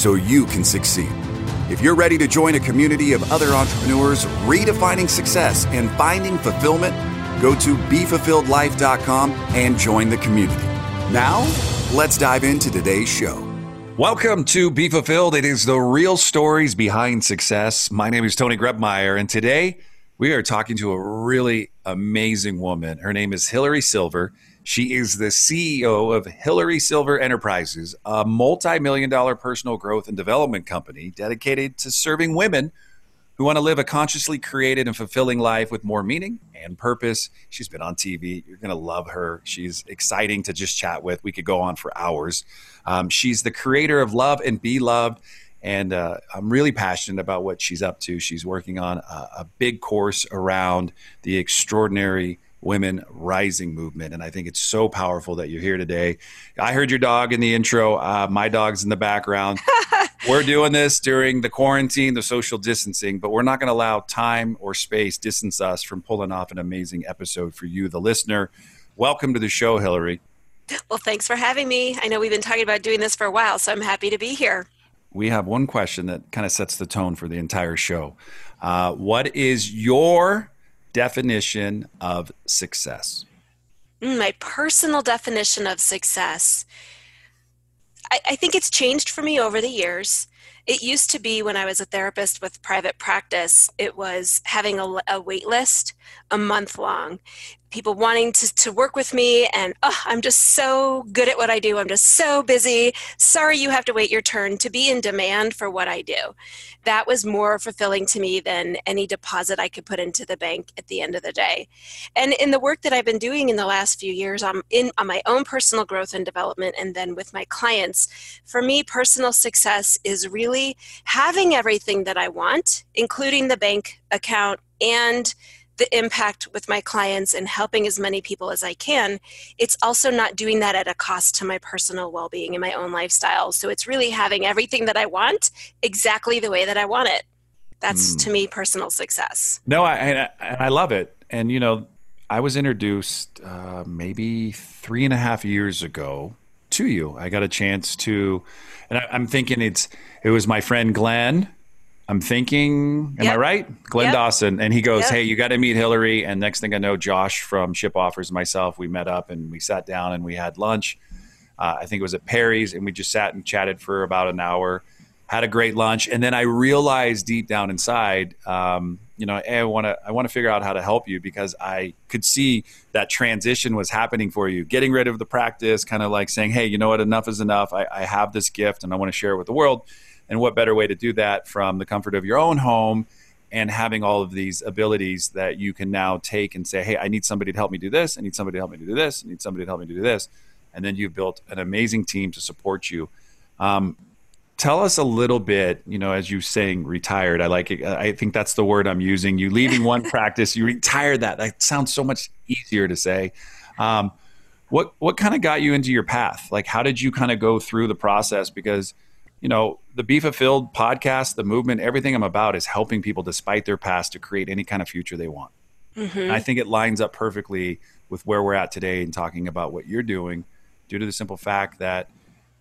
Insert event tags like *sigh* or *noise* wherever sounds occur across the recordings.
so you can succeed. If you're ready to join a community of other entrepreneurs redefining success and finding fulfillment, go to BeFulfilledLife.com and join the community. Now, let's dive into today's show. Welcome to Be Fulfilled. It is the real stories behind success. My name is Tony Grebmeyer, and today we are talking to a really amazing woman. Her name is Hilary Silver. She is the CEO of Hilary Silver Enterprises, a multi million dollar personal growth and development company dedicated to serving women who want to live a consciously created and fulfilling life with more meaning and purpose. She's been on TV. You're going to love her. She's exciting to just chat with. We could go on for hours. Um, she's the creator of Love and Be Loved and uh, I'm really passionate about what she's up to. She's working on a, a, big course around the extraordinary women rising movement, and I think it's so powerful that you're here today. I heard your dog in the intro. Uh, my dog's in the background. *laughs* we're doing this during the quarantine, the social distancing, but we're not going to allow time or space distance us from pulling off an amazing episode for you, the listener. Welcome to the show, Hilary. Well, thanks for having me. I know we've been talking about doing this for a while, so I'm happy to be here we have one question that kind of sets the tone for the entire show. Uh, what is your definition of success? Mm, my personal definition of success. I, think it's changed for me over the years. It used to be when I was a therapist with private practice, it was having a, a wait list a month long people wanting to, to work with me and oh, i'm just so good at what i do. I'm just so busy. Sorry you have to wait your turn to be in demand for what i do. That was more fulfilling to me than any deposit i could put into the bank at the end of the day. And in the work that i've been doing in the last few years i'm in on my own personal growth and development and then with my clients for me personal success is really having everything that i want including the bank account and the impact with my clients and helping as many people as I can, it's also not doing that at a cost to my personal well being and my own lifestyle. So it's really having everything that I want exactly the way that I want it. That's mm. to me personal success. No, I, and I love it. And, you know, I was introduced uh, maybe three and a half years ago to you. I got a chance to, and I, I'm thinking it's, it was my friend Glenn I'm thinking, am yep. I right? Glenn yep. Dawson. And he goes, yep. Hey, you got to meet Hilary. And next thing I know, Josh from Ship Offers myself, we met up and we sat down and we had lunch. Uh, I think it was at Perry's, and we just sat and chatted for about an hour, had a great lunch. And then I realized deep down inside, um, you know, hey, I want to I want to figure out how to help you because I could see that transition was happening for you, getting rid of the practice, kind of like saying, hey, you know what, enough is enough. I, I have this gift and I want to share it with the world and what better way to do that from the comfort of your own home and having all of these abilities that you can now take and say, hey, I need somebody to help me do this. I need somebody to help me do this. I need somebody to help me do this. And then you've built an amazing team to support you. Um, tell us a little bit, you know, as you saying retired, I like it. I think that's the word I'm using. You leaving one *laughs* practice, you retired that. That sounds so much easier to say. Um, what, what kind of got you into your path? Like, how did you kind of go through the process? Because – you know, the Be Fulfilled podcast, the movement, everything I'm about is helping people despite their past to create any kind of future they want. Mm-hmm. I think it lines up perfectly with where we're at today and talking about what you're doing due to the simple fact that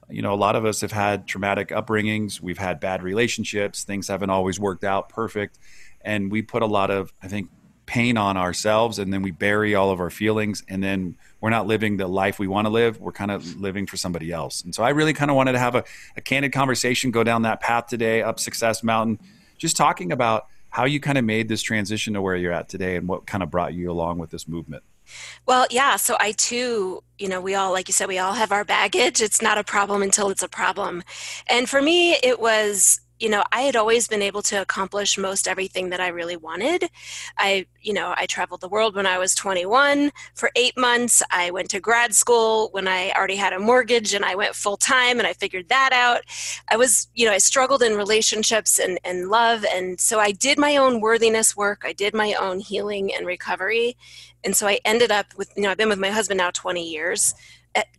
you know a lot of us have had traumatic upbringings we've had bad relationships things haven't always worked out perfect and we put a lot of i think pain on ourselves and then we bury all of our feelings and then we're not living the life we want to live we're kind of living for somebody else and so i really kind of wanted to have a, a candid conversation go down that path today up success mountain just talking about how you kind of made this transition to where you're at today and what kind of brought you along with this movement well, yeah. So I too, you know, we all, like you said, we all have our baggage. It's not a problem until it's a problem. And for me, it was you know, I had always been able to accomplish most everything that I really wanted. I, you know, I traveled the world when I was 21 for eight months. I went to grad school when I already had a mortgage and I went full time and I figured that out. I was, you know, I struggled in relationships and, and love. And so I did my own worthiness work. I did my own healing and recovery. And so I ended up with, you know, I've been with my husband now 20 years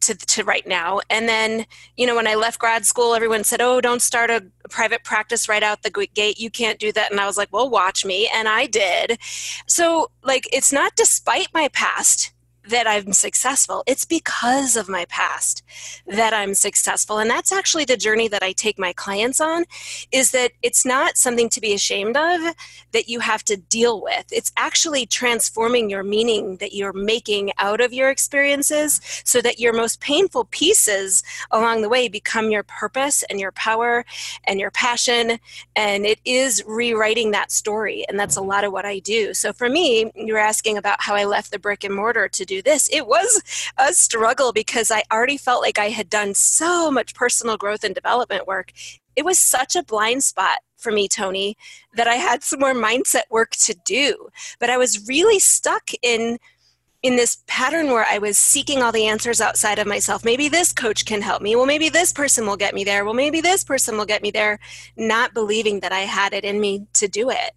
to, to right now. And then, you know, when I left grad school, everyone said, oh, don't start a private practice right out the gate. You can't do that. And I was like, well, watch me. And I did. So, like, it's not despite my past that I'm successful. It's because of my past that I'm successful. And that's actually the journey that I take my clients on is that it's not something to be ashamed of that you have to deal with. It's actually transforming your meaning that you're making out of your experiences so that your most painful pieces along the way become your purpose and your power and your passion. And it is rewriting that story. And that's a lot of what I do. So for me, you're asking about how I left the brick and mortar to do this. It was a struggle because I already felt like I had done so much personal growth and development work. It was such a blind spot for me, Tony, that I had some more mindset work to do. But I was really stuck in in this pattern where I was seeking all the answers outside of myself. Maybe this coach can help me. Well, maybe this person will get me there. Well, maybe this person will get me there, not believing that I had it in me to do it.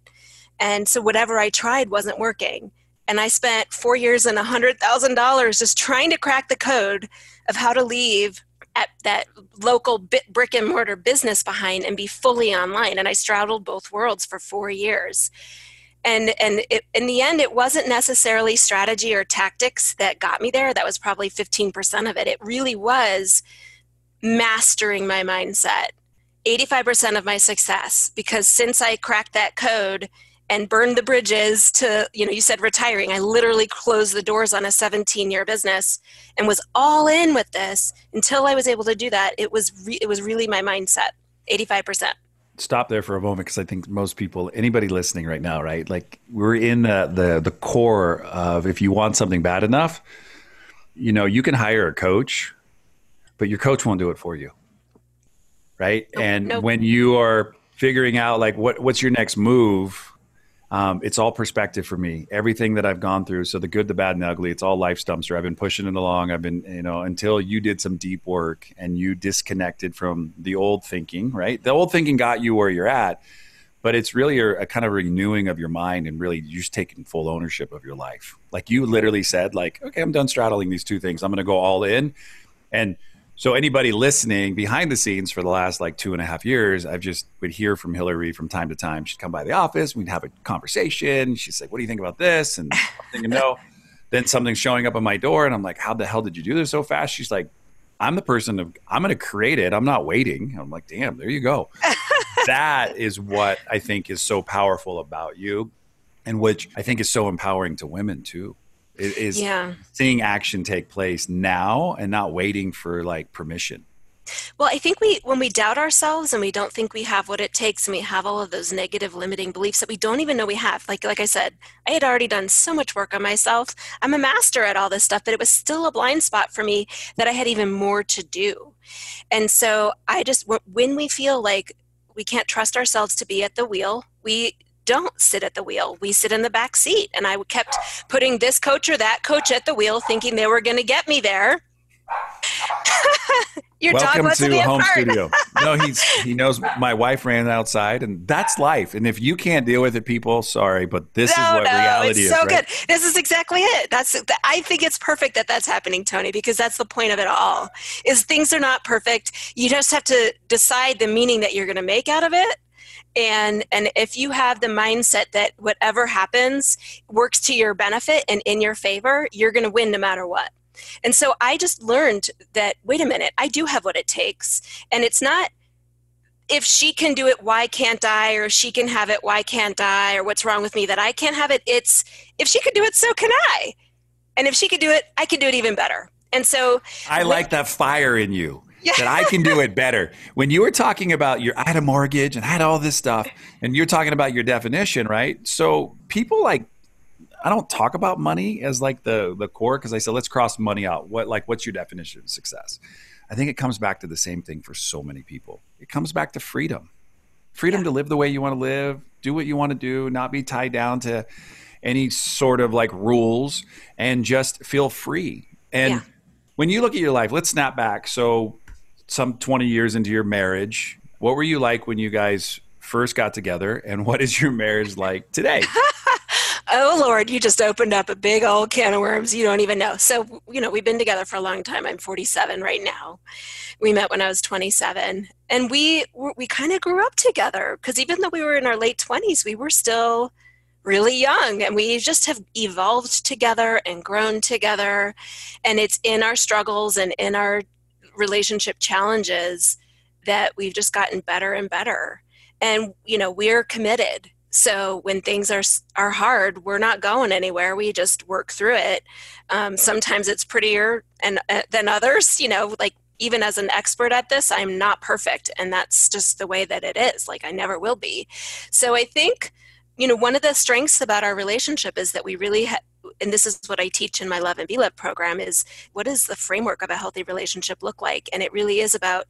And so whatever I tried wasn't working and I spent four years and a hundred thousand dollars just trying to crack the code of how to leave at that local bit, brick and mortar business behind and be fully online. And I straddled both worlds for four years. And and it, in the end, it wasn't necessarily strategy or tactics that got me there. That was probably fifteen percent of it. It really was mastering my mindset. 85% of my success because since I cracked that code and burned the bridges to you know you said retiring. I literally closed the doors on a 17 year business and was all in with this until i was able to do that. It was re- it was really my mindset 85% stop there for a moment because i think most people anybody listening right now right like we're in the, the the core of if you want something bad enough you know you can hire a coach but your coach won't do it for you. Right? Nope, and nope. when you are figuring out like what what's your next move um, it's all perspective for me. Everything that I've gone through, so the good, the bad, and the ugly, it's all life dumpster. I've been pushing it along. I've been, you know, until you did some deep work and you disconnected from the old thinking, right? The old thinking got you where you're at, but it's really a, a kind of renewing of your mind and really you just taking full ownership of your life. Like you literally said, like, okay, I'm done straddling these two things. I'm going to go all in. And so anybody listening behind the scenes for the last like two and a half years, I've just would hear from Hilary from time to time. She'd come by the office, we'd have a conversation. She'd say, "What do you think about this?" And I'm thinking, no. Then something's showing up on my door, and I'm like, "How the hell did you do this so fast?" She's like, "I'm the person. Of, I'm going to create it. I'm not waiting." I'm like, "Damn, there you go." *laughs* that is what I think is so powerful about you, and which I think is so empowering to women too is yeah. seeing action take place now and not waiting for like permission. Well i think we when we doubt ourselves and we don't think we have what it takes and we have all of those negative limiting beliefs that we don't even know we have like like i said i had already done so much work on myself. I'm a master at all this stuff but it was still a blind spot for me that i had even more to do. And so i just when we feel like we can't trust ourselves to be at the wheel we don't sit at the wheel. We sit in the back seat. And I kept putting this coach or that coach at the wheel, thinking they were going to get me there. *laughs* Your Welcome to home studio. *laughs* No, he's he knows my wife ran outside, and that's life. And if you can't deal with it, people, sorry, but this no, is what no, reality it's so is. Right? good. This is exactly it. That's I think it's perfect that that's happening, Tony, because that's the point of it all. Is things are not perfect. You just have to decide the meaning that you're going to make out of it and and if you have the mindset that whatever happens works to your benefit and in your favor you're going to win no matter what. And so i just learned that wait a minute i do have what it takes. And it's not if she can do it why can't i? Or if she can have it why can't i? Or what's wrong with me that i can't have it? It's if she could do it so can i. And if she could do it i can do it even better. And so i like that fire in you yeah. that I can do it better. When you were talking about your, I had a mortgage and I had all this stuff, and you're talking about your definition, right? So people like, I don't talk about money as like the the core because I said let's cross money out. What like what's your definition of success? I think it comes back to the same thing for so many people. It comes back to freedom. freedom yeah. to live the way you want to live, do what you want to do, not be tied down to any sort of like rules, and just feel free. And yeah. when you look at your life, let's snap back. So, some 20 years into your marriage, what were you like when you guys first got together, and what is your marriage like today? *laughs* oh Lord, you just opened up a big old can of worms you don't even know. So, you know, we've been together for a long time. I'm 47 right now. We met when I was 27, and we we kind of grew up together because even though we were in our late 20s, we were still really young and we just have evolved together and grown together and it's in our struggles and in our relationship challenges that we've just gotten better and better and you know we're committed so when things are are hard, we're not going anywhere. We just work through it. Um, sometimes it's prettier and uh, than others. You know, like even as an expert at this, I'm not perfect, and that's just the way that it is. Like I never will be. So I think you know one of the strengths about our relationship is that we really ha- and this is what I teach in my Love and Be Love program is what does the framework of a healthy relationship look like? And it really is about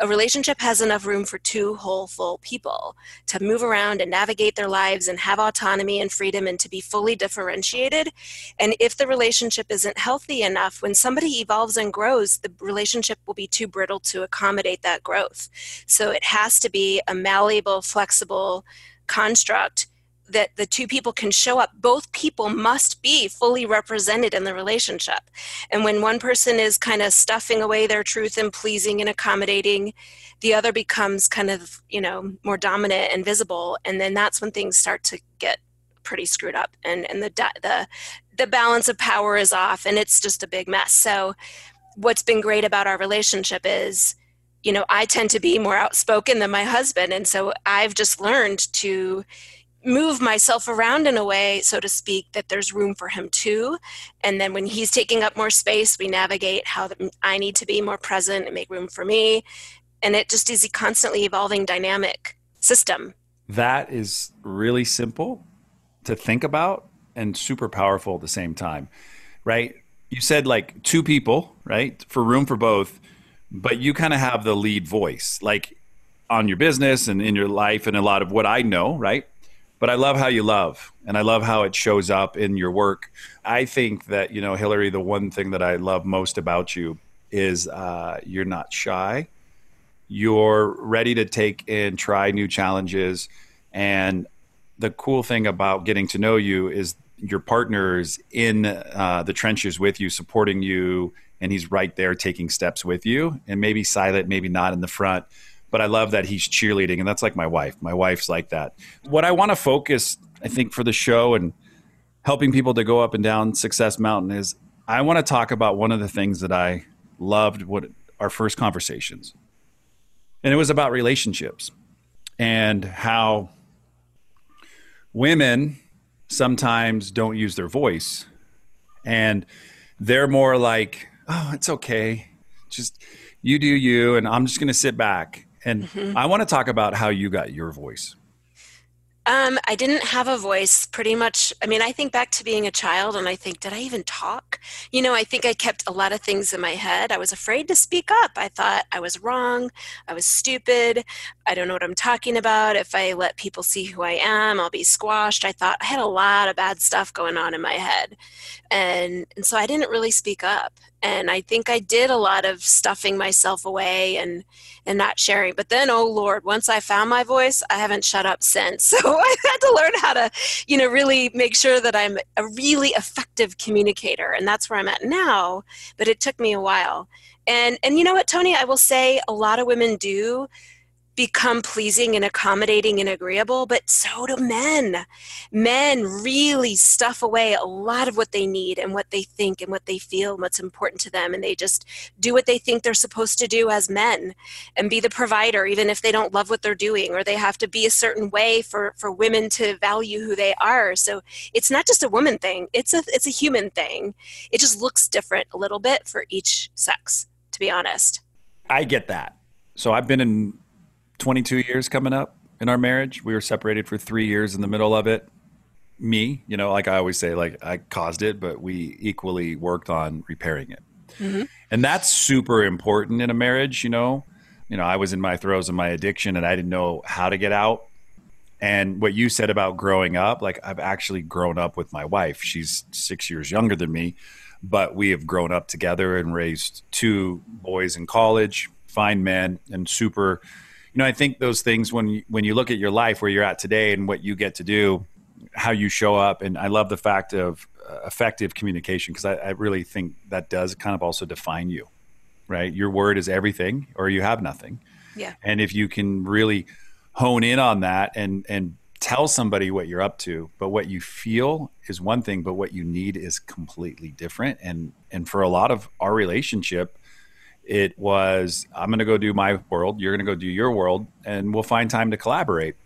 a relationship has enough room for two whole, full people to move around and navigate their lives and have autonomy and freedom and to be fully differentiated. And if the relationship isn't healthy enough, when somebody evolves and grows, the relationship will be too brittle to accommodate that growth. So it has to be a malleable, flexible construct that the two people can show up, both people must be fully represented in the relationship. And when one person is kind of stuffing away their truth and pleasing and accommodating, the other becomes kind of, you know, more dominant and visible. And then that's when things start to get pretty screwed up and, and the, the, the balance of power is off and it's just a big mess. So what's been great about our relationship is, you know, I tend to be more outspoken than my husband. And so I've just learned to, move myself around in a way, so to speak, that there's room for him too. And then when he's taking up more space, we navigate how I need to be more present and make room for me. And it just is a constantly evolving dynamic system. That is really simple to think about and super powerful at the same time, right? You said like two people, right? For room for both, but you kind of have the lead voice, like on your business and in your life and a lot of what I know, right? But I love how you love and I love how it shows up in your work. I think that, you know, Hilary, the one thing that I love most about you is uh, you're not shy. You're ready to take and try new challenges. And the cool thing about getting to know you is your partner's in uh, the trenches with you, supporting you, and he's right there taking steps with you, and maybe silent, maybe not in the front but I love that he's cheerleading, and that's like my wife. My wife's like that. What I want to focus, I think, for the show and helping people to go up and down Success Mountain is I want to talk about one of the things that I loved what our first conversations, and it was about relationships and how women sometimes don't use their voice, and they're more like, "Oh, it's okay, just." You do you, and I'm just going to sit back and mm-hmm. I want to talk about how you got your voice. Um, I didn't have a voice pretty much. I mean, I think back to being a child and I think, did I even talk? You know, I think I kept a lot of things in my head. I was afraid to speak up. I thought I was wrong. I was stupid. I don't know what I'm talking about. If I let people see who I am, I'll be squashed. I thought I had a lot of bad stuff going on in my head. And, and so I didn't really speak up and i think i did a lot of stuffing myself away and and not sharing. But then oh lord once i found my voice i haven't shut up since. *laughs* So i had to learn how to you know really make sure that i'm a really effective communicator and that's where i'm at now. But it took me a while. And and you know what tony? I will say a lot of women do become pleasing and accommodating and agreeable, but so do men. Men really stuff away a lot of what they need and what they think and what they feel and what's important to them. And they just do what they think they're supposed to do as men and be the provider, even if they don't love what they're doing or they have to be a certain way for, for women to value who they are. So it's not just a woman thing, it's a, it's a human thing. It just looks different a little bit for each sex, to be honest. I get that. So I've been in 22 years coming up in our marriage. We were separated for three years in the middle of it. Me, you know, like I always say, like I caused it, but we equally worked on repairing it. Mm-hmm. And that's super important in a marriage, you know. You know, I was in my throes of my addiction and I didn't know how to get out. And what you said about growing up, like I've actually grown up with my wife. She's six years younger than me, but we have grown up together and raised two boys in college, fine men, and super. You know, I think those things when you, when you look at your life where you're at today and what you get to do, how you show up, and I love the fact of uh, effective communication because I, I really think that does kind of also define you, right? Your word is everything, or you have nothing. Yeah. And if you can really hone in on that and and tell somebody what you're up to but what you feel is one thing but what you need is completely different and and for a lot of our relationship it was i'm going to go do my world you're going to go do your world and we'll find time to collaborate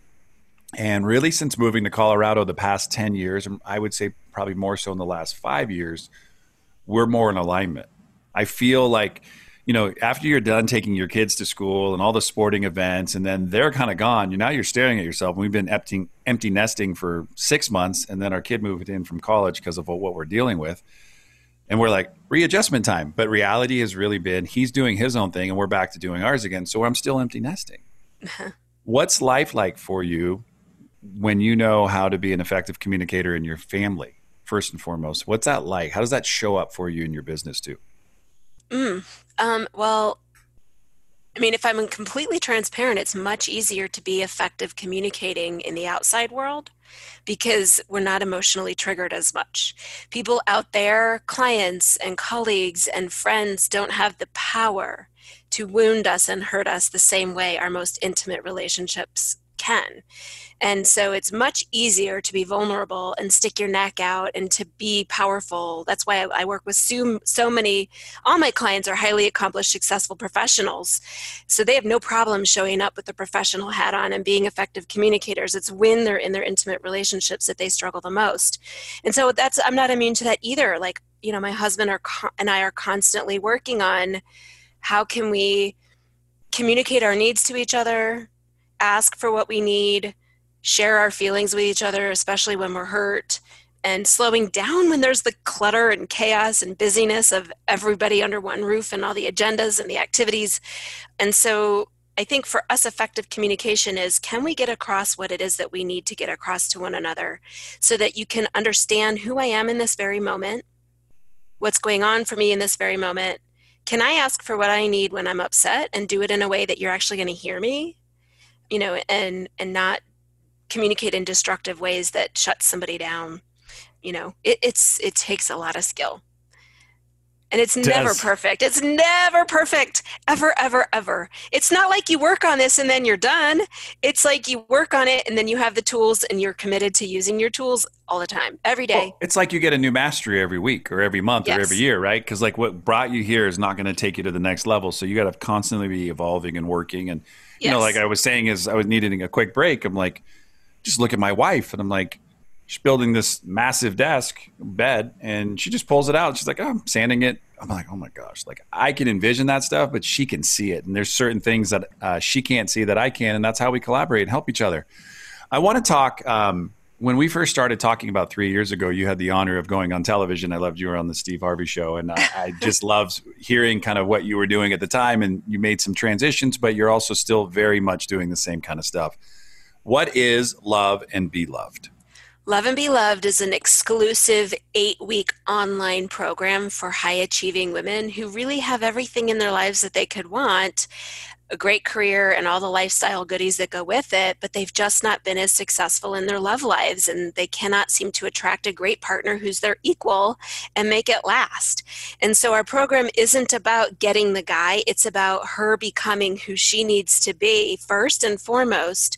and really since moving to colorado the past 10 years i would say probably more so in the last 5 years we're more in alignment i feel like you know, after you're done taking your kids to school and all the sporting events, and then they're kind of gone, you now you're staring at yourself. We've been empty, empty nesting for six months, and then our kid moved in from college because of what we're dealing with. And we're like, readjustment time. But reality has really been he's doing his own thing, and we're back to doing ours again. So I'm still empty nesting. *laughs* What's life like for you when you know how to be an effective communicator in your family, first and foremost? What's that like? How does that show up for you in your business, too? Mm, um, well, I mean, if I'm completely transparent, it's much easier to be effective communicating in the outside world because we're not emotionally triggered as much. People out there, clients and colleagues and friends, don't have the power to wound us and hurt us the same way our most intimate relationships can. And so it's much easier to be vulnerable and stick your neck out and to be powerful. That's why I, work with so, so many, all my clients are highly accomplished, successful professionals. So they have no problem showing up with the professional hat on and being effective communicators. It's when they're in their intimate relationships that they struggle the most. And so that's, I'm not immune to that either. Like, you know, my husband are, and I are constantly working on how can we communicate our needs to each other, ask for what we need, share our feelings with each other, especially when we're hurt, and slowing down when there's the clutter and chaos and busyness of everybody under one roof and all the agendas and the activities. And so I think for us, effective communication is can we get across what it is that we need to get across to one another so that you can understand who I am in this very moment, what's going on for me in this very moment. Can I ask for what I need when I'm upset and do it in a way that you're actually going to hear me? You know, and and not communicate in destructive ways that shuts somebody down you know. It, it's it takes a lot of skill and it's never perfect. It's never perfect. Ever ever ever. It's not like you work on this and then you're done. It's like you work on it and then you have the tools and you're committed to using your tools all the time every day. Well, it's like you get a new mastery every week or every month yes. or every year right? Because like what brought you here is not going to take you to the next level. So you got to constantly be evolving and working. And you yes. know like i was saying is i was needing a quick break. I'm like just look at my wife and I'm like, she's building this massive desk bed and she just pulls it out. She's like, oh, I'm sanding it. I'm like, oh my gosh, like I can envision that stuff, but she can see it. And there's certain things that uh, she can't see that I can. And that's how we collaborate and help each other. I want to talk. Um, when we first started talking about three years ago, you had the honor of going on television. I loved you were on the Steve Harvey show, and I, I *laughs* just loved hearing kind of what you were doing at the time. And you made some transitions, but you're also still very much doing the same kind of stuff. What is Love and Be Loved? Love and Be Loved is an exclusive eight week online program for high achieving women who really have everything in their lives that they could want a great career and all the lifestyle goodies that go with it, but they've just not been as successful in their love lives and they cannot seem to attract a great partner who's their equal and make it last. And so our program isn't about getting the guy, it's about her becoming who she needs to be first and foremost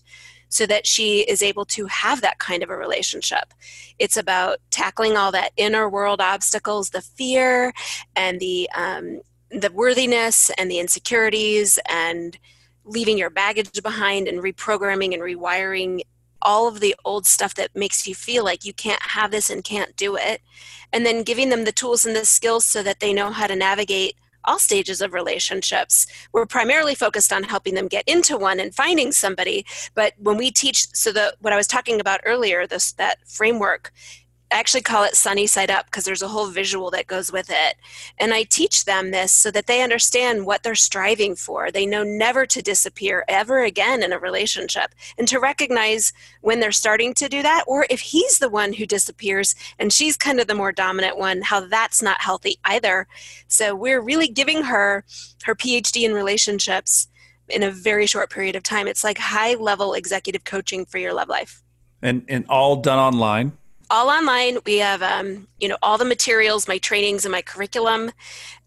so that she is able to have that kind of a relationship. It's about tackling all that inner world obstacles, the fear and the um, the worthiness and the insecurities and leaving your baggage behind and reprogramming and rewiring all of the old stuff that makes you feel like you can't have this and can't do it and then giving them the tools and the skills so that they know how to navigate all stages of relationships. We're primarily focused on helping them get into one and finding somebody. But when we teach, so the what I was talking about earlier, this that framework, actually call it sunny side up because there's a whole visual that goes with it. And I teach them this so that they understand what they're striving for. They know never to disappear ever again in a relationship and to recognize when they're starting to do that, or if he's the one who disappears and she's kind of the more dominant one, how that's not healthy either. So we're really giving her her PhD in relationships in a very short period of time. It's like high level executive coaching for your love life. And and all done online all online. We have, um, you know, all the materials, my trainings and my curriculum,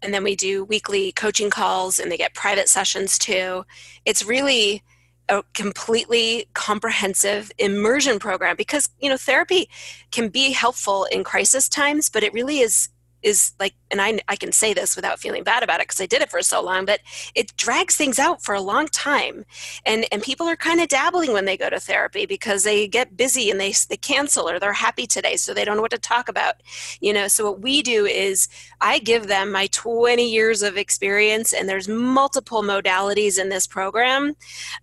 and then we do weekly coaching calls, and they get private sessions too. It's really a completely comprehensive immersion program because you know therapy can be helpful in crisis times, but it really is is like and I, I can say this without feeling bad about it because I did it for so long, but it drags things out for a long time. And, and people are kind of dabbling when they go to therapy because they get busy and they, they cancel or they're happy today, so they don't know what to talk about. You know, so what we do is I give them my 20 years of experience, and there's multiple modalities in this program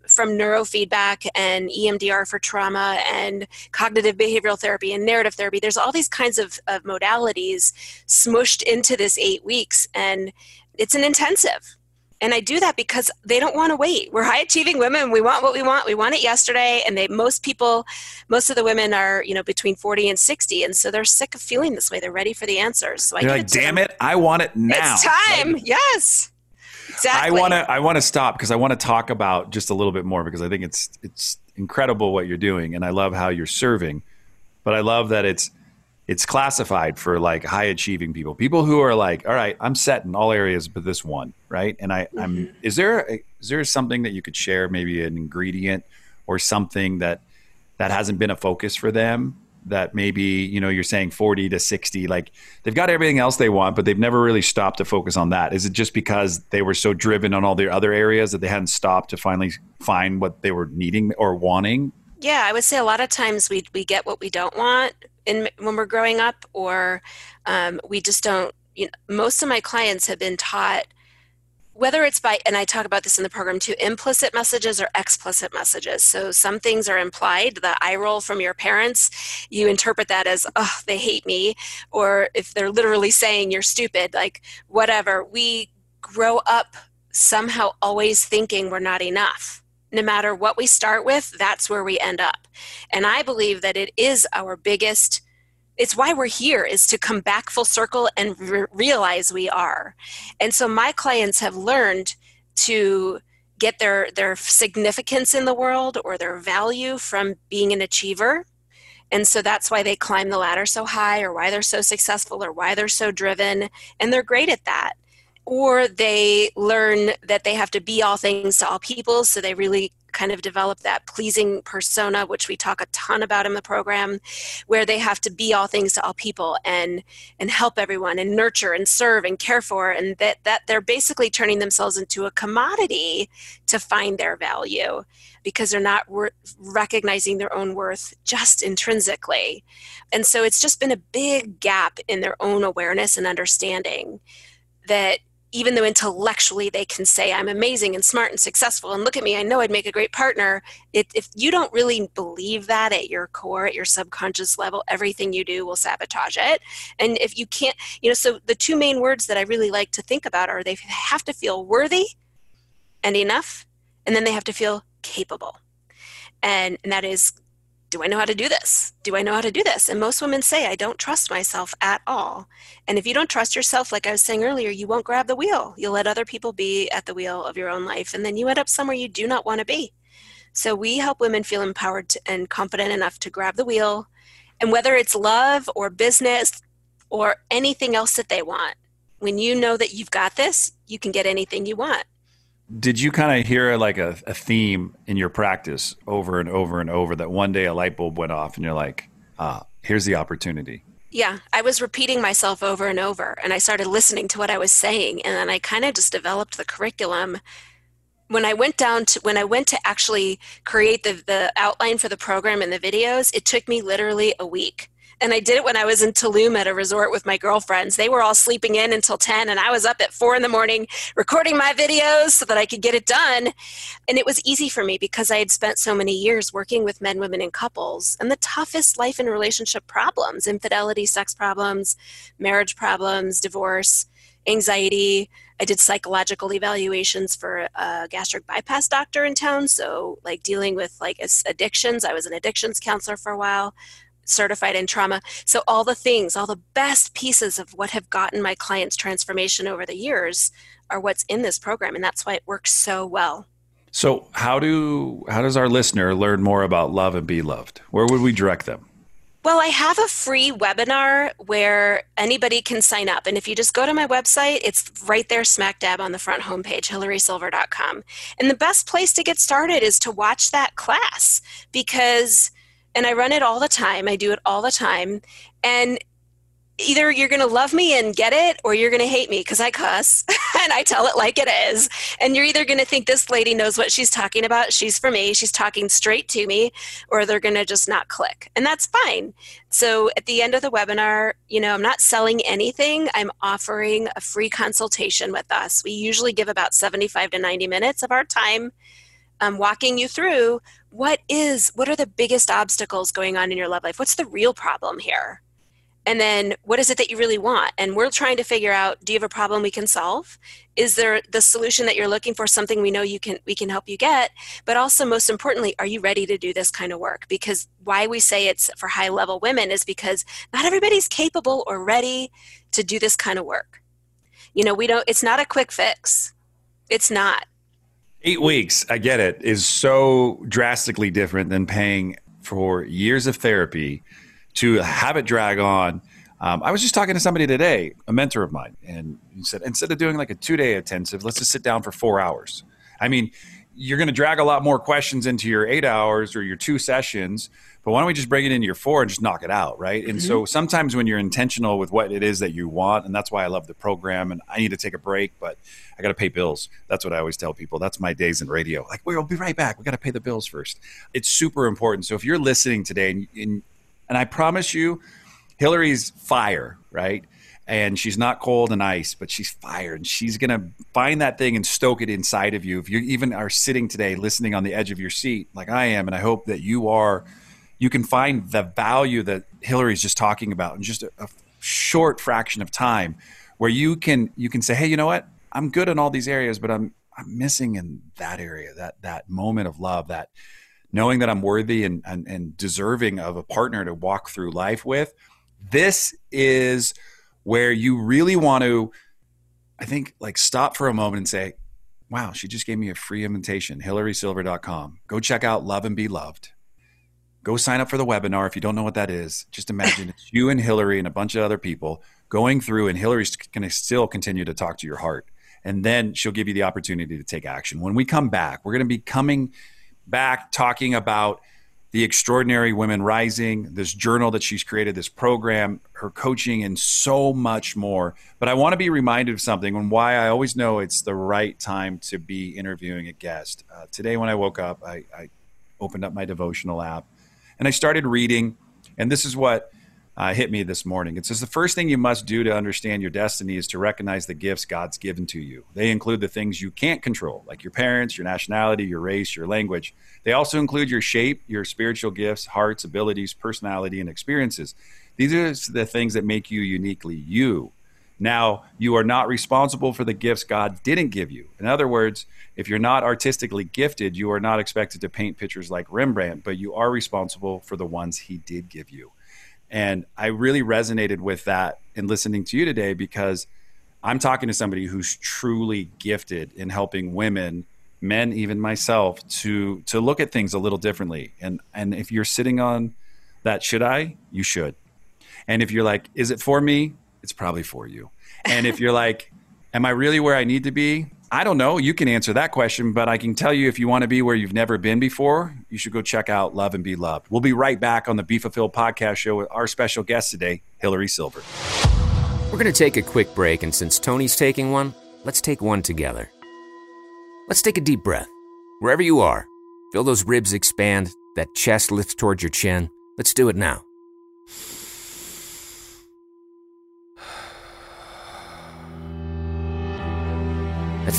from neurofeedback and EMDR for trauma and cognitive behavioral therapy and narrative therapy. There's all these kinds of, of modalities smushed into this eight weeks and it's an intensive. And i do that because they don't want to wait. We're high achieving women. We want what we want. We want it yesterday and they most people most of the women are you know between 40 and 60 and so they're sick of feeling this way. They're ready for the answers. So You're i like damn it i want it now. It's time. Yes. Exactly i want to i want to stop because i want to talk about just a little bit more because i think it's it's incredible what you're doing and i love how you're serving but i love that it's it's classified for like high achieving people, people who are like, all right, I'm set in all areas but this one, right? And I, mm-hmm. I'm. Is there a, is there something that you could share, maybe an ingredient or something that that hasn't been a focus for them? That maybe you know you're saying 40 to 60, like they've got everything else they want, but they've never really stopped to focus on that. Is it just because they were so driven on all their other areas that they hadn't stopped to finally find what they were needing or wanting? Yeah, I would say a lot of times we we get what we don't want in when we're growing up, or um, we just don't. You know, most of my clients have been taught whether it's by and i talk about this in the program too implicit messages or explicit messages so some things are implied the eye roll from your parents you interpret that as oh they hate me or if they're literally saying you're stupid like whatever we grow up somehow always thinking we're not enough no matter what we start with, that's where we end up. And I believe that it is our biggest it's why we're here is to come back full circle and re- realize we are. And so my clients have learned to get their their significance in the world or their value from being an achiever. And so that's why they climb the ladder so high or why they're so successful or why they're so driven and they're great at that or they learn that they have to be all things to all people. So they really kind of develop that pleasing persona which we talk a ton about in the program where they have to be all things to all people and and help everyone and nurture and serve and care for and that that they're basically turning themselves into a commodity to find their value because they're not recognizing their own worth just intrinsically. And so it's just been a big gap in their own awareness and understanding that even though intellectually they can say i'm amazing and smart and successful and look at me i know i'd make a great partner. If you don't really believe that at your core at your subconscious level everything you do will sabotage it. And if you can't you know so the two main words that i really like to think about are they have to feel worthy and enough and then they have to feel capable. And, and that is do I know how to do this? Do I know how to do this? And most women say, I don't trust myself at all. And if you don't trust yourself, like I was saying earlier, you won't grab the wheel. You'll let other people be at the wheel of your own life. And then you end up somewhere you do not want to be. So we help women feel empowered and confident enough to grab the wheel. And whether it's love or business or anything else that they want, when you know that you've got this, you can get anything you want did you kind of hear like a, a, theme in your practice over and over and over that one day a light bulb went off and you're like, ah, here's the opportunity? Yeah, I was repeating myself over and over, and I started listening to what I was saying, and then I kind of just developed the curriculum. When I went down to when I went to actually create the the outline for the program and the videos, it took me literally a week And I did it when I was in Tulum at a resort with my girlfriends. They were all sleeping in until 10, and I was up at 4 in the morning recording my videos so that I could get it done. And it was easy for me because I had spent so many years working with men, women, and couples. And the toughest life and relationship problems infidelity, sex problems, marriage problems, divorce, anxiety. I did psychological evaluations for a gastric bypass doctor in town. So, like dealing with like addictions, I was an addictions counselor for a while certified in trauma. So, all the things, all the best pieces of what have gotten my clients transformation over the years are what's in this program. And that's why it works so well. So, how do how does our listener learn more about love and be loved? Where would we direct them? Well, I have a free webinar where anybody can sign up. And if you just go to my website, it's right there, smack dab on the front homepage, hilarysilver.com. And the best place to get started is to watch that class because and I run it all the time. I do it all the time. And either you're going to love me and get it or you're going to hate me because I cuss *laughs* and I tell it like it is. And you're either going to think this lady knows what she's talking about, she's for me, she's talking straight to me, or they're going to just not click. And that's fine. So at the end of the webinar, you know, I'm not selling anything. I'm offering a free consultation with us. We usually give about 75 to 90 minutes of our time um, walking you through what is what are the biggest obstacles going on in your love life? What's the real problem here? And then what is it that you really want? And we're trying to figure out do you have a problem we can solve? Is there the solution that you're looking for something we know you can we can help you get? But also most importantly are you ready to do this kind of work? Because why we say it's for high level women is because not everybody's capable or ready to do this kind of work. You know we don't it's not a quick fix. It's not Eight weeks, I get it, is so drastically different than paying for years of therapy to have it drag on. Um, I was just talking to somebody today, a mentor of mine, and he said instead of doing like a two day intensive, let's just sit down for four hours. I mean, you're going to drag a lot more questions into your eight hours or your two sessions but why don't we just bring it into your four and just knock it out right? And mm-hmm. so sometimes when you're intentional with what it is that you want and that's why i love the program and i need to take a break but i got to pay bills. That's what i always tell people. That's my days in radio. Like we'll be right back. We got to pay the bills first. It's super important. So if you're listening today and, and, and i promise you Hilary's fire right? And she's not cold and ice, but she's fire, and she's gonna find that thing and stoke it inside of you. If you even are sitting today listening on the edge of your seat, like I am, and I hope that you are, you can find the value that Hilary's just talking about in just a, a short fraction of time, where you can you can say, hey, you know what? I'm good in all these areas, but I'm I'm missing in that area, that that moment of love, that knowing that I'm worthy and, and, and deserving of a partner to walk through life with. This is where you really want to, I think, like stop for a moment and say, wow, she just gave me a free invitation, hilarysilver.com Go check out Love and Be Loved. Go sign up for the webinar if you don't know what that is. Just imagine it's you and Hilary and a bunch of other people going through, and Hilary's going to still continue to talk to your heart. And then she'll give you the opportunity to take action. When we come back, we're going to be coming back talking about the Extraordinary Women Rising, this journal that she's created, this program, her coaching, and so much more. But I want to be reminded of something and why I always know it's the right time to be interviewing a guest. Uh, today, when I woke up, I, I opened up my devotional app and I started reading. And this is what uh, hit me this morning. It says the first thing you must do to understand your destiny is to recognize the gifts God's given to you. They include the things you can't control, like your parents, your nationality, your race, your language. They also include your shape, your spiritual gifts, hearts, abilities, personality, and experiences. These are the things that make you uniquely you. Now, you are not responsible for the gifts God didn't give you. In other words, if you're not artistically gifted, you are not expected to paint pictures like Rembrandt, but you are responsible for the ones He did give you. And I really resonated with that in listening to you today because I'm talking to somebody who's truly gifted in helping women, men, even myself, to to look at things a little differently. And and if you're sitting on that, should I? You should. And if you're like, is it for me? It's probably for you. And if you're like, am I really where I need to be? I don't know. You can answer that question, but I can tell you if you want to be where you've never been before, you should go check out Love and Be Loved. We'll be right back on the Be Fulfilled podcast show with our special guest today, Hilary Silver. We're going to take a quick break, and since Tony's taking one, let's take one together. Let's take a deep breath. Wherever you are, feel those ribs expand, that chest lift towards your chin. Let's do it now.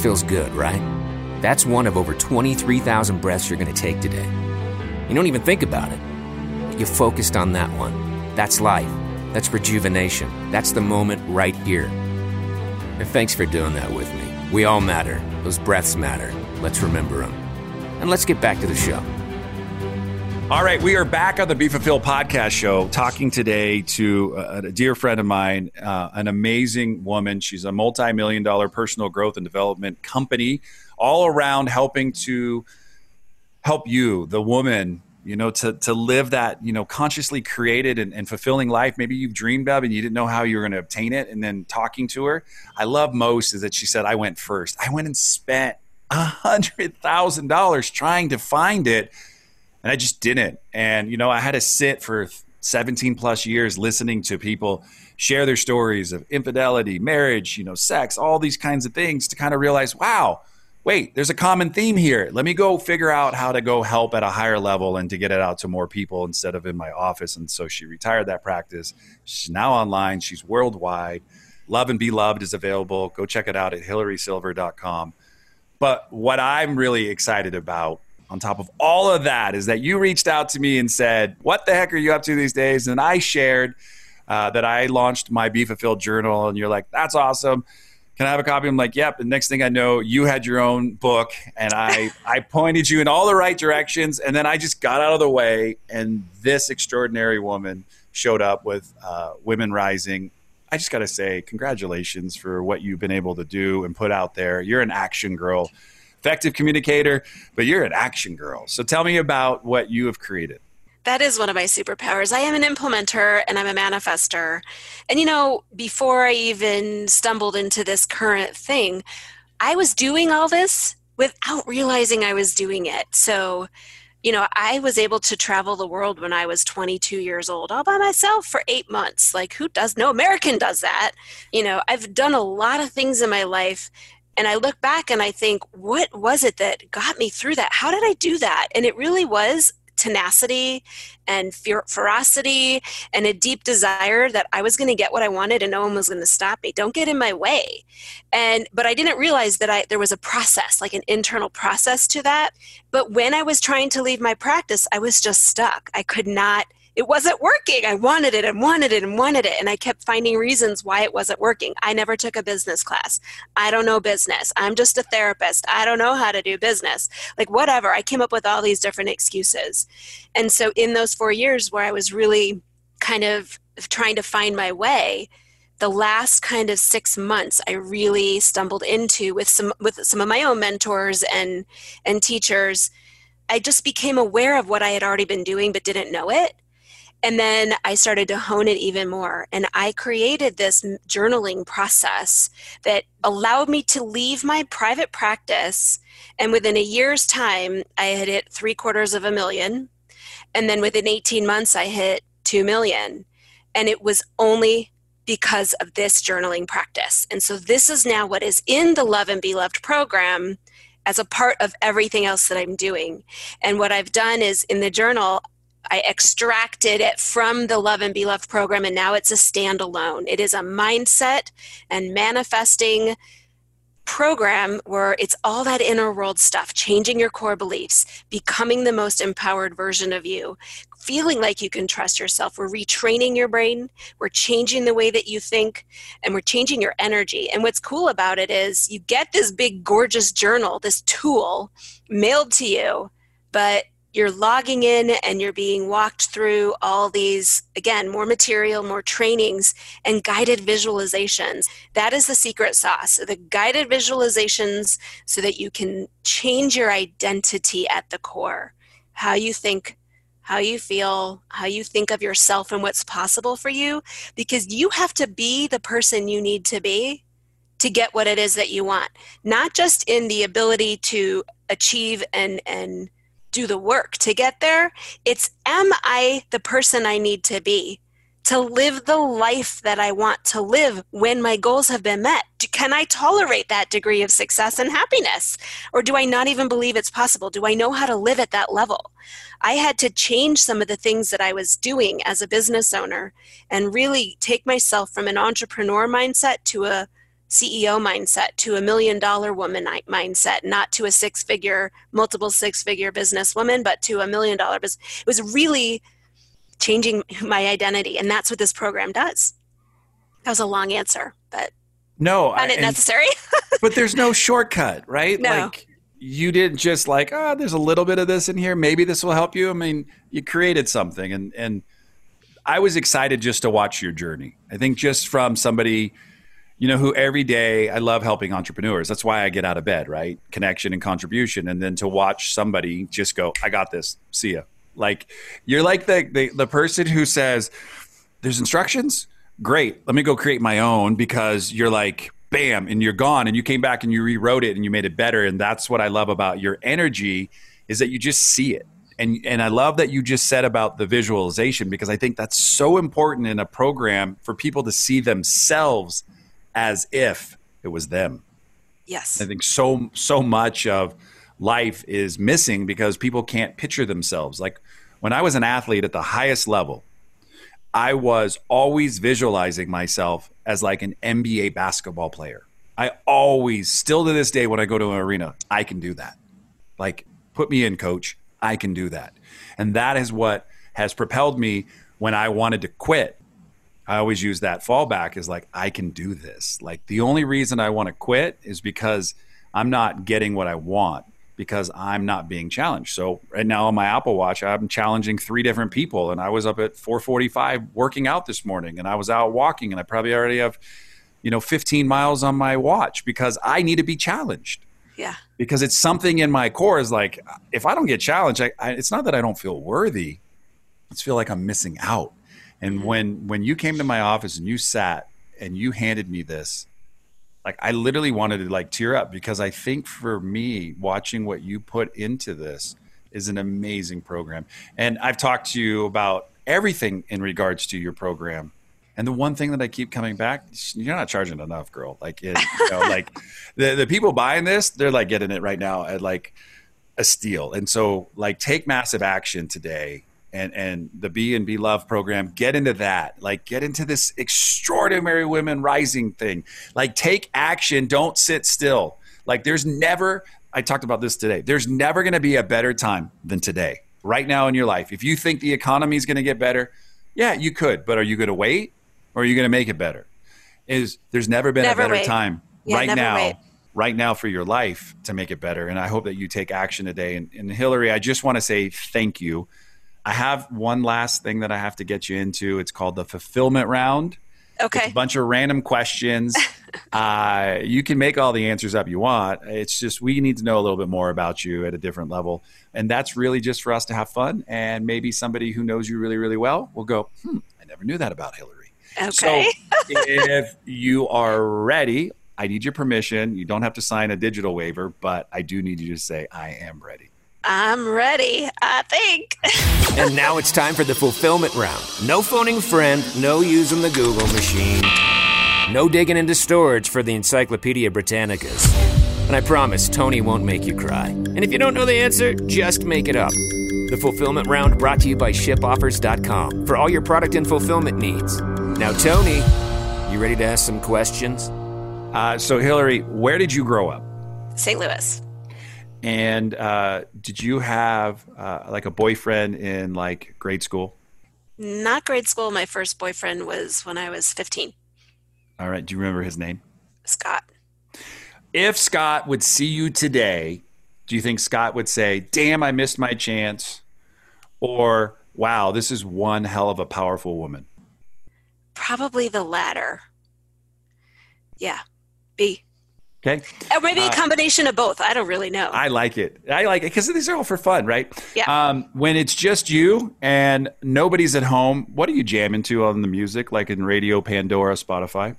Feels good, right? That's one of over 23,000 breaths you're going to take today. You don't even think about it. You focused on that one. That's life. That's rejuvenation. That's the moment right here. And thanks for doing that with me. We all matter. Those breaths matter. Let's remember them. And let's get back to the show. All right, we are back on the Be Fulfilled podcast show, talking today to a, a dear friend of mine, uh, an amazing woman. She's a multi-million dollar personal growth and development company, all around helping to help you, the woman, you know, to to live that you know consciously created and, and fulfilling life. Maybe you've dreamed of and you didn't know how you were going to obtain it. And then talking to her, I love most is that she said, "I went first. I went and spent a hundred thousand dollars trying to find it." And I just didn't. And you know, I had to sit for 17 plus years listening to people share their stories of infidelity, marriage, you know, sex, all these kinds of things to kind of realize, wow, wait, there's a common theme here. Let me go figure out how to go help at a higher level and to get it out to more people instead of in my office. And so she retired that practice. She's now online, she's worldwide. Love and Be Loved is available. Go check it out at hilarysilver.com. But what I'm really excited about on top of all of that is that you reached out to me and said, What the heck are you up to these days? And I shared uh, that I launched my Be Fulfilled journal, and you're like, That's awesome. Can I have a copy? I'm like, Yep. And next thing I know, you had your own book, and I, *laughs* I pointed you in all the right directions. And then I just got out of the way, and this extraordinary woman showed up with uh, Women Rising. I just got to say, congratulations for what you've been able to do and put out there. You're an action girl effective communicator, but you're an action girl. So tell me about what you have created. That is one of my superpowers. I am an implementer and I'm a manifester. And you know, before I even stumbled into this current thing, I was doing all this without realizing I was doing it. So, you know, I was able to travel the world when I was 22 years old all by myself for eight months. Like, who does? No American does that. You know, I've done a lot of things in my life and I look back and I think, what was it that got me through that? How did I do that? And it really was tenacity and ferocity and a deep desire that I was going to get what I wanted and no one was going to stop me. Don't get in my way. And but I didn't realize that I there was a process, like an internal process to that. But when I was trying to leave my practice, I was just stuck. I could not it wasn't working. I wanted it and wanted it and wanted it. And I kept finding reasons why it wasn't working. I never took a business class. I don't know business. I'm just a therapist. I don't know how to do business. Like, whatever. I came up with all these different excuses. And so, in those four years where I was really kind of trying to find my way, the last kind of six months i really stumbled into with some with some of my own mentors and and teachers i just became aware of what i had already been doing but didn't know it and then I started to hone it even more. And I created this journaling process that allowed me to leave my private practice. And within a year's time, I had hit three quarters of a million. And then within 18 months, I hit 2 million. And it was only because of this journaling practice. And so this is now what is in the Love and Be Loved program as a part of everything else that I'm doing. And what I've done is in the journal, I extracted it from the Love and Be Loved program, and now it's a standalone. It is a mindset and manifesting program where it's all that inner world stuff changing your core beliefs, becoming the most empowered version of you, feeling like you can trust yourself. We're retraining your brain, we're changing the way that you think, and we're changing your energy. And what's cool about it is you get this big, gorgeous journal, this tool mailed to you, but you're logging in and you're being walked through all these, again, more material, more trainings, and guided visualizations. That is the secret sauce. The guided visualizations so that you can change your identity at the core. How you think, how you feel, how you think of yourself, and what's possible for you, because you have to be the person you need to be to get what it is that you want not just in the ability to achieve and and do the work to get there. It's am I the person I need to be to live the life that I want to live when my goals have been met? Can I tolerate that degree of success and happiness? Or do I not even believe it's possible? Do I know how to live at that level? I had to change some of the things that I was doing as a business owner and really take myself from an entrepreneur mindset to a CEO mindset to a million dollar woman mindset, not to a six figure, multiple six figure business woman, but to a million dollar business. It was really changing my identity. And that's what this program does. That was a long answer, but no, I, it necessary. *laughs* but there's no shortcut, right? No. Like you didn't just like, oh, there's a little bit of this in here. Maybe this will help you. I mean, you created something and and I was excited just to watch your journey. I think just from somebody, you know, who every day I love helping entrepreneurs. That's why I get out of bed, right? Connection and contribution. And then to watch somebody just go, I got this. See ya. Like you're like the the, the person who says, There's instructions? Great. Let me go create my own because you're like, bam, and you're gone and you came back and you rewrote it and you made it better. And that's what I love about your energy is that you just see it and and I love that you just said about the visualization because I think that's so important in a program for people to see themselves as if it was them. Yes. I think so so much of life is missing because people can't picture themselves. Like when I was an athlete at the highest level, I was always visualizing myself as like an NBA basketball player. I always, still to this day, when I go to an arena, I can do that. Like, put me in, coach. I can do that. And that is what has propelled me when I wanted to quit. I always use that fallback is like, I can do this. Like, the only reason I want to quit is because I'm not getting what I want because I'm not being challenged. So right now on my Apple Watch, I'm challenging three different people, and I was up at 4:45 working out this morning, and I was out walking, and I probably already have, you know, 15 miles on my watch because I need to be challenged. Yeah. Because it's something in my core is like, if I don't get challenged, I, I, it's not that I don't feel worthy. It's feel like I'm missing out. And mm-hmm. when when you came to my office and you sat and you handed me this, like I literally wanted to like tear up because I think for me, watching what you put into this is an amazing program. And I've talked to you about everything in regards to your program and the one thing that I keep coming back, you're not charging enough, girl. Like, it, you know, *laughs* like the, the people buying this, they're like getting it right now at like a steal. And so like take massive action today and, and the B and B love program, get into that, like get into this extraordinary women rising thing, like take action. Don't sit still. Like there's never, I talked about this today. There's never going to be a better time than today right now in your life. If you think the economy is going to get better, yeah, you could, but are you going to wait? or are you going to make it better? Is there's never been never a better wait. time yeah, right now, wait. right now for your life to make it better. And I hope that you take action today. And, and Hilary, I just want to say thank you. I have one last thing that I have to get you into. It's called the fulfillment round. Okay. It's a bunch of random questions. *laughs* uh, you can make all the answers up you want. It's just we need to know a little bit more about you at a different level. And that's really just for us to have fun. And maybe somebody who knows you really, really well will go, hmm, I never knew that about Hilary. Okay. So *laughs* if you are ready, I need your permission. You don't have to sign a digital waiver, but I do need you to say, I am ready. I'm ready, I think. *laughs* and now it's time for the fulfillment round. No phoning friend, no using the Google machine, no digging into storage for the Encyclopedia Britannicas. And I promise Tony won't make you cry. And if you don't know the answer, just make it up. The fulfillment round brought to you by shipoffers.com for all your product and fulfillment needs. Now, Tony, you ready to ask some questions? Uh, so, Hilary, where did you grow up? St. Louis. And uh, did you have uh, like a boyfriend in like grade school? Not grade school. My first boyfriend was when I was 15. All right. Do you remember his name? Scott. If Scott would see you today, do you think Scott would say, damn, I missed my chance? Or, wow, this is one hell of a powerful woman? Probably the latter. Yeah. B. Okay. Or maybe a uh, combination uh, of both. I don't really know. I like it. I like it because these are all for fun, right? Yeah. Um, when it's just you and nobody's at home, what are you jamming to on the music, like in radio, Pandora, Spotify?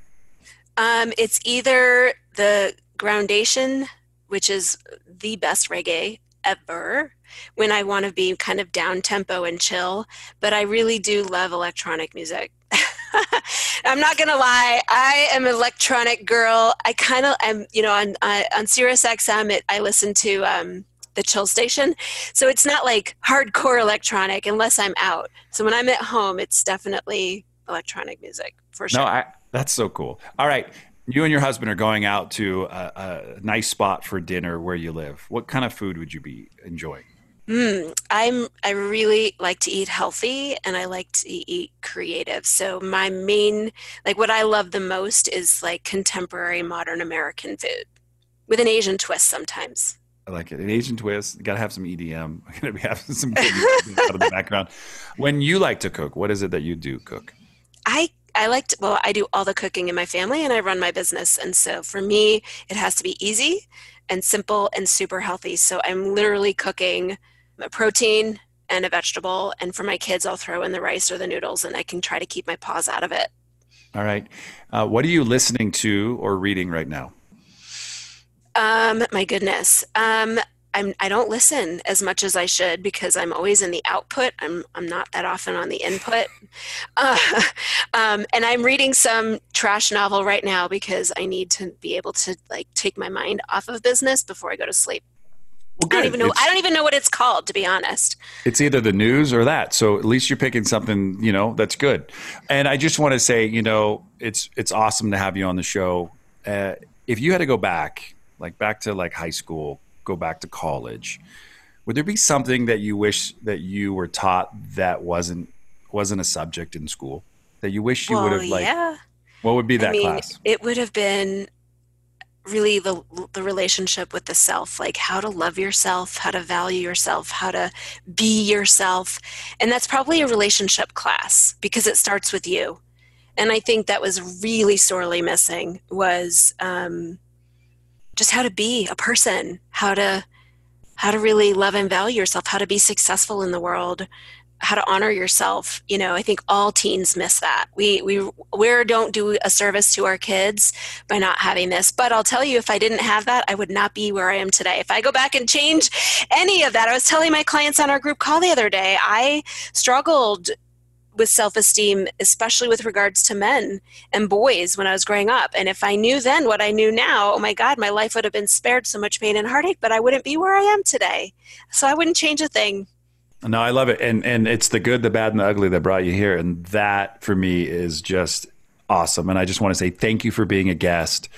Um, it's either the Groundation, which is the best reggae ever, when I want to be kind of down tempo and chill. But I really do love electronic music. *laughs* *laughs* I'm not gonna lie. I am an electronic girl. I kind of am. You know, on uh, on Sirius XM, it, I listen to um, the chill station, so it's not like hardcore electronic unless I'm out. So when I'm at home, it's definitely electronic music for sure. No, I, that's so cool. All right, you and your husband are going out to a, a, nice spot for dinner where you live. What kind of food would you be enjoying? Mm, I'm I really like to eat healthy and I like to eat creative. So my main like what I love the most is like contemporary modern American food with an Asian twist sometimes. I like it. An Asian twist. Got to have some EDM. *laughs* Got to be having some *laughs* out of the background. When you like to cook, what is it that you do cook? I I like to, well, I do all the cooking in my family and I run my business. And so for me, it has to be easy and simple and super healthy. So I'm literally cooking a protein and a vegetable. And for my kids, I'll throw in the rice or the noodles and I can try to keep my paws out of it. All right. Uh, what are you listening to or reading right now? Um, my goodness. Um, I'm, I don't listen as much as I should because I'm always in the output. I'm, I'm not that often on the input. *laughs* Uh, um, and I'm reading some trash novel right now because I need to be able to like take my mind off of business before I go to sleep. Well, I don't even know. It's, I don't even know what it's called, to be honest. It's either the news or that. So at least you're picking something, you know, that's good. And I just want to say, you know, it's it's awesome to have you on the show. Uh, if you had to go back, like back to like high school, go back to college, would there be something that you wish that you were taught that wasn't wasn't a subject in school that you wish you well, would have like? Yeah. What would be that I mean, class? It would have been really the the relationship with the self like how to love yourself how to value yourself how to be yourself. And that's probably a relationship class because it starts with you. And i think that was really sorely missing was um, just how to be a person, how to how to really love and value yourself, how to be successful in the world, how to honor yourself. You know, I think all teens miss that. We we we don't do a service to our kids by not having this. But I'll tell you, if I didn't have that, I would not be where I am today. If I go back and change any of that, I was telling my clients on our group call the other day, I struggled with self esteem, especially with regards to men and boys when I was growing up. And if I knew then what I knew now, oh my God, my life would have been spared so much pain and heartache, but I wouldn't be where I am today. So I wouldn't change a thing. No, I love it. And and it's the good, the bad, and the ugly that brought you here. And that for me is just awesome. And I just want to say thank you for being a guest.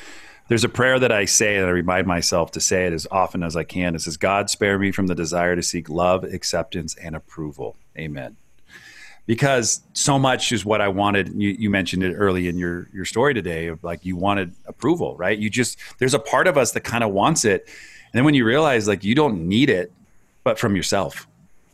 There's a prayer that I say and I remind myself to say it as often as I can. It says, God spare me from the desire to seek love, acceptance, and approval. Amen because so much is what I wanted. You, you, mentioned it early in your your story today of like you wanted approval, right? You just there's a part of us that kind of wants it, and then when you realize like you don't need it, but from yourself.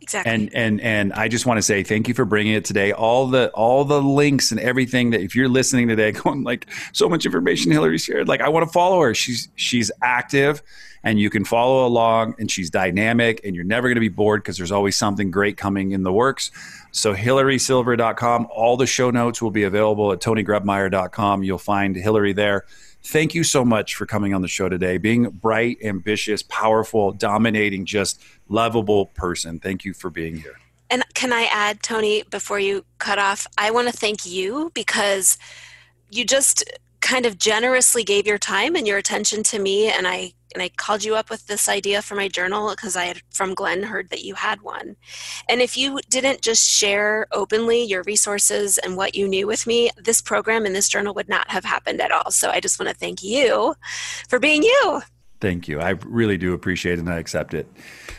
Exactly. And and and I just want to say thank you for bringing it today. All the all the links and everything that if you're listening today, *laughs* going like so much information Hilary shared, like I want to follow her. She's she's active and you can follow along and she's dynamic and you're never going to be bored because there's always something great coming in the works. So hilarysilver.com. All the show notes will be available at tonygrebmeier.com. You'll find Hilary there. Thank you so much for coming on the show today. Being bright, ambitious, powerful, dominating, just lovable person. Thank you for being here. And can I add, Tony, before you cut off, I want to thank you because you just kind of generously gave your time and your attention to me and I and I called you up with this idea for my journal because I had from Glenn heard that you had one. And if you didn't just share openly your resources and what you knew with me, this program and this journal would not have happened at all. So I just want to thank you for being you. Thank you. I really do appreciate it and I accept it.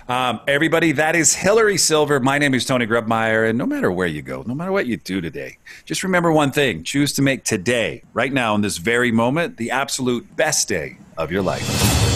Um, everybody, that is Hilary Silver. My name is Tony Grebmeier. And no matter where you go, no matter what you do today, just remember one thing choose to make today, right now, in this very moment, the absolute best day of your life.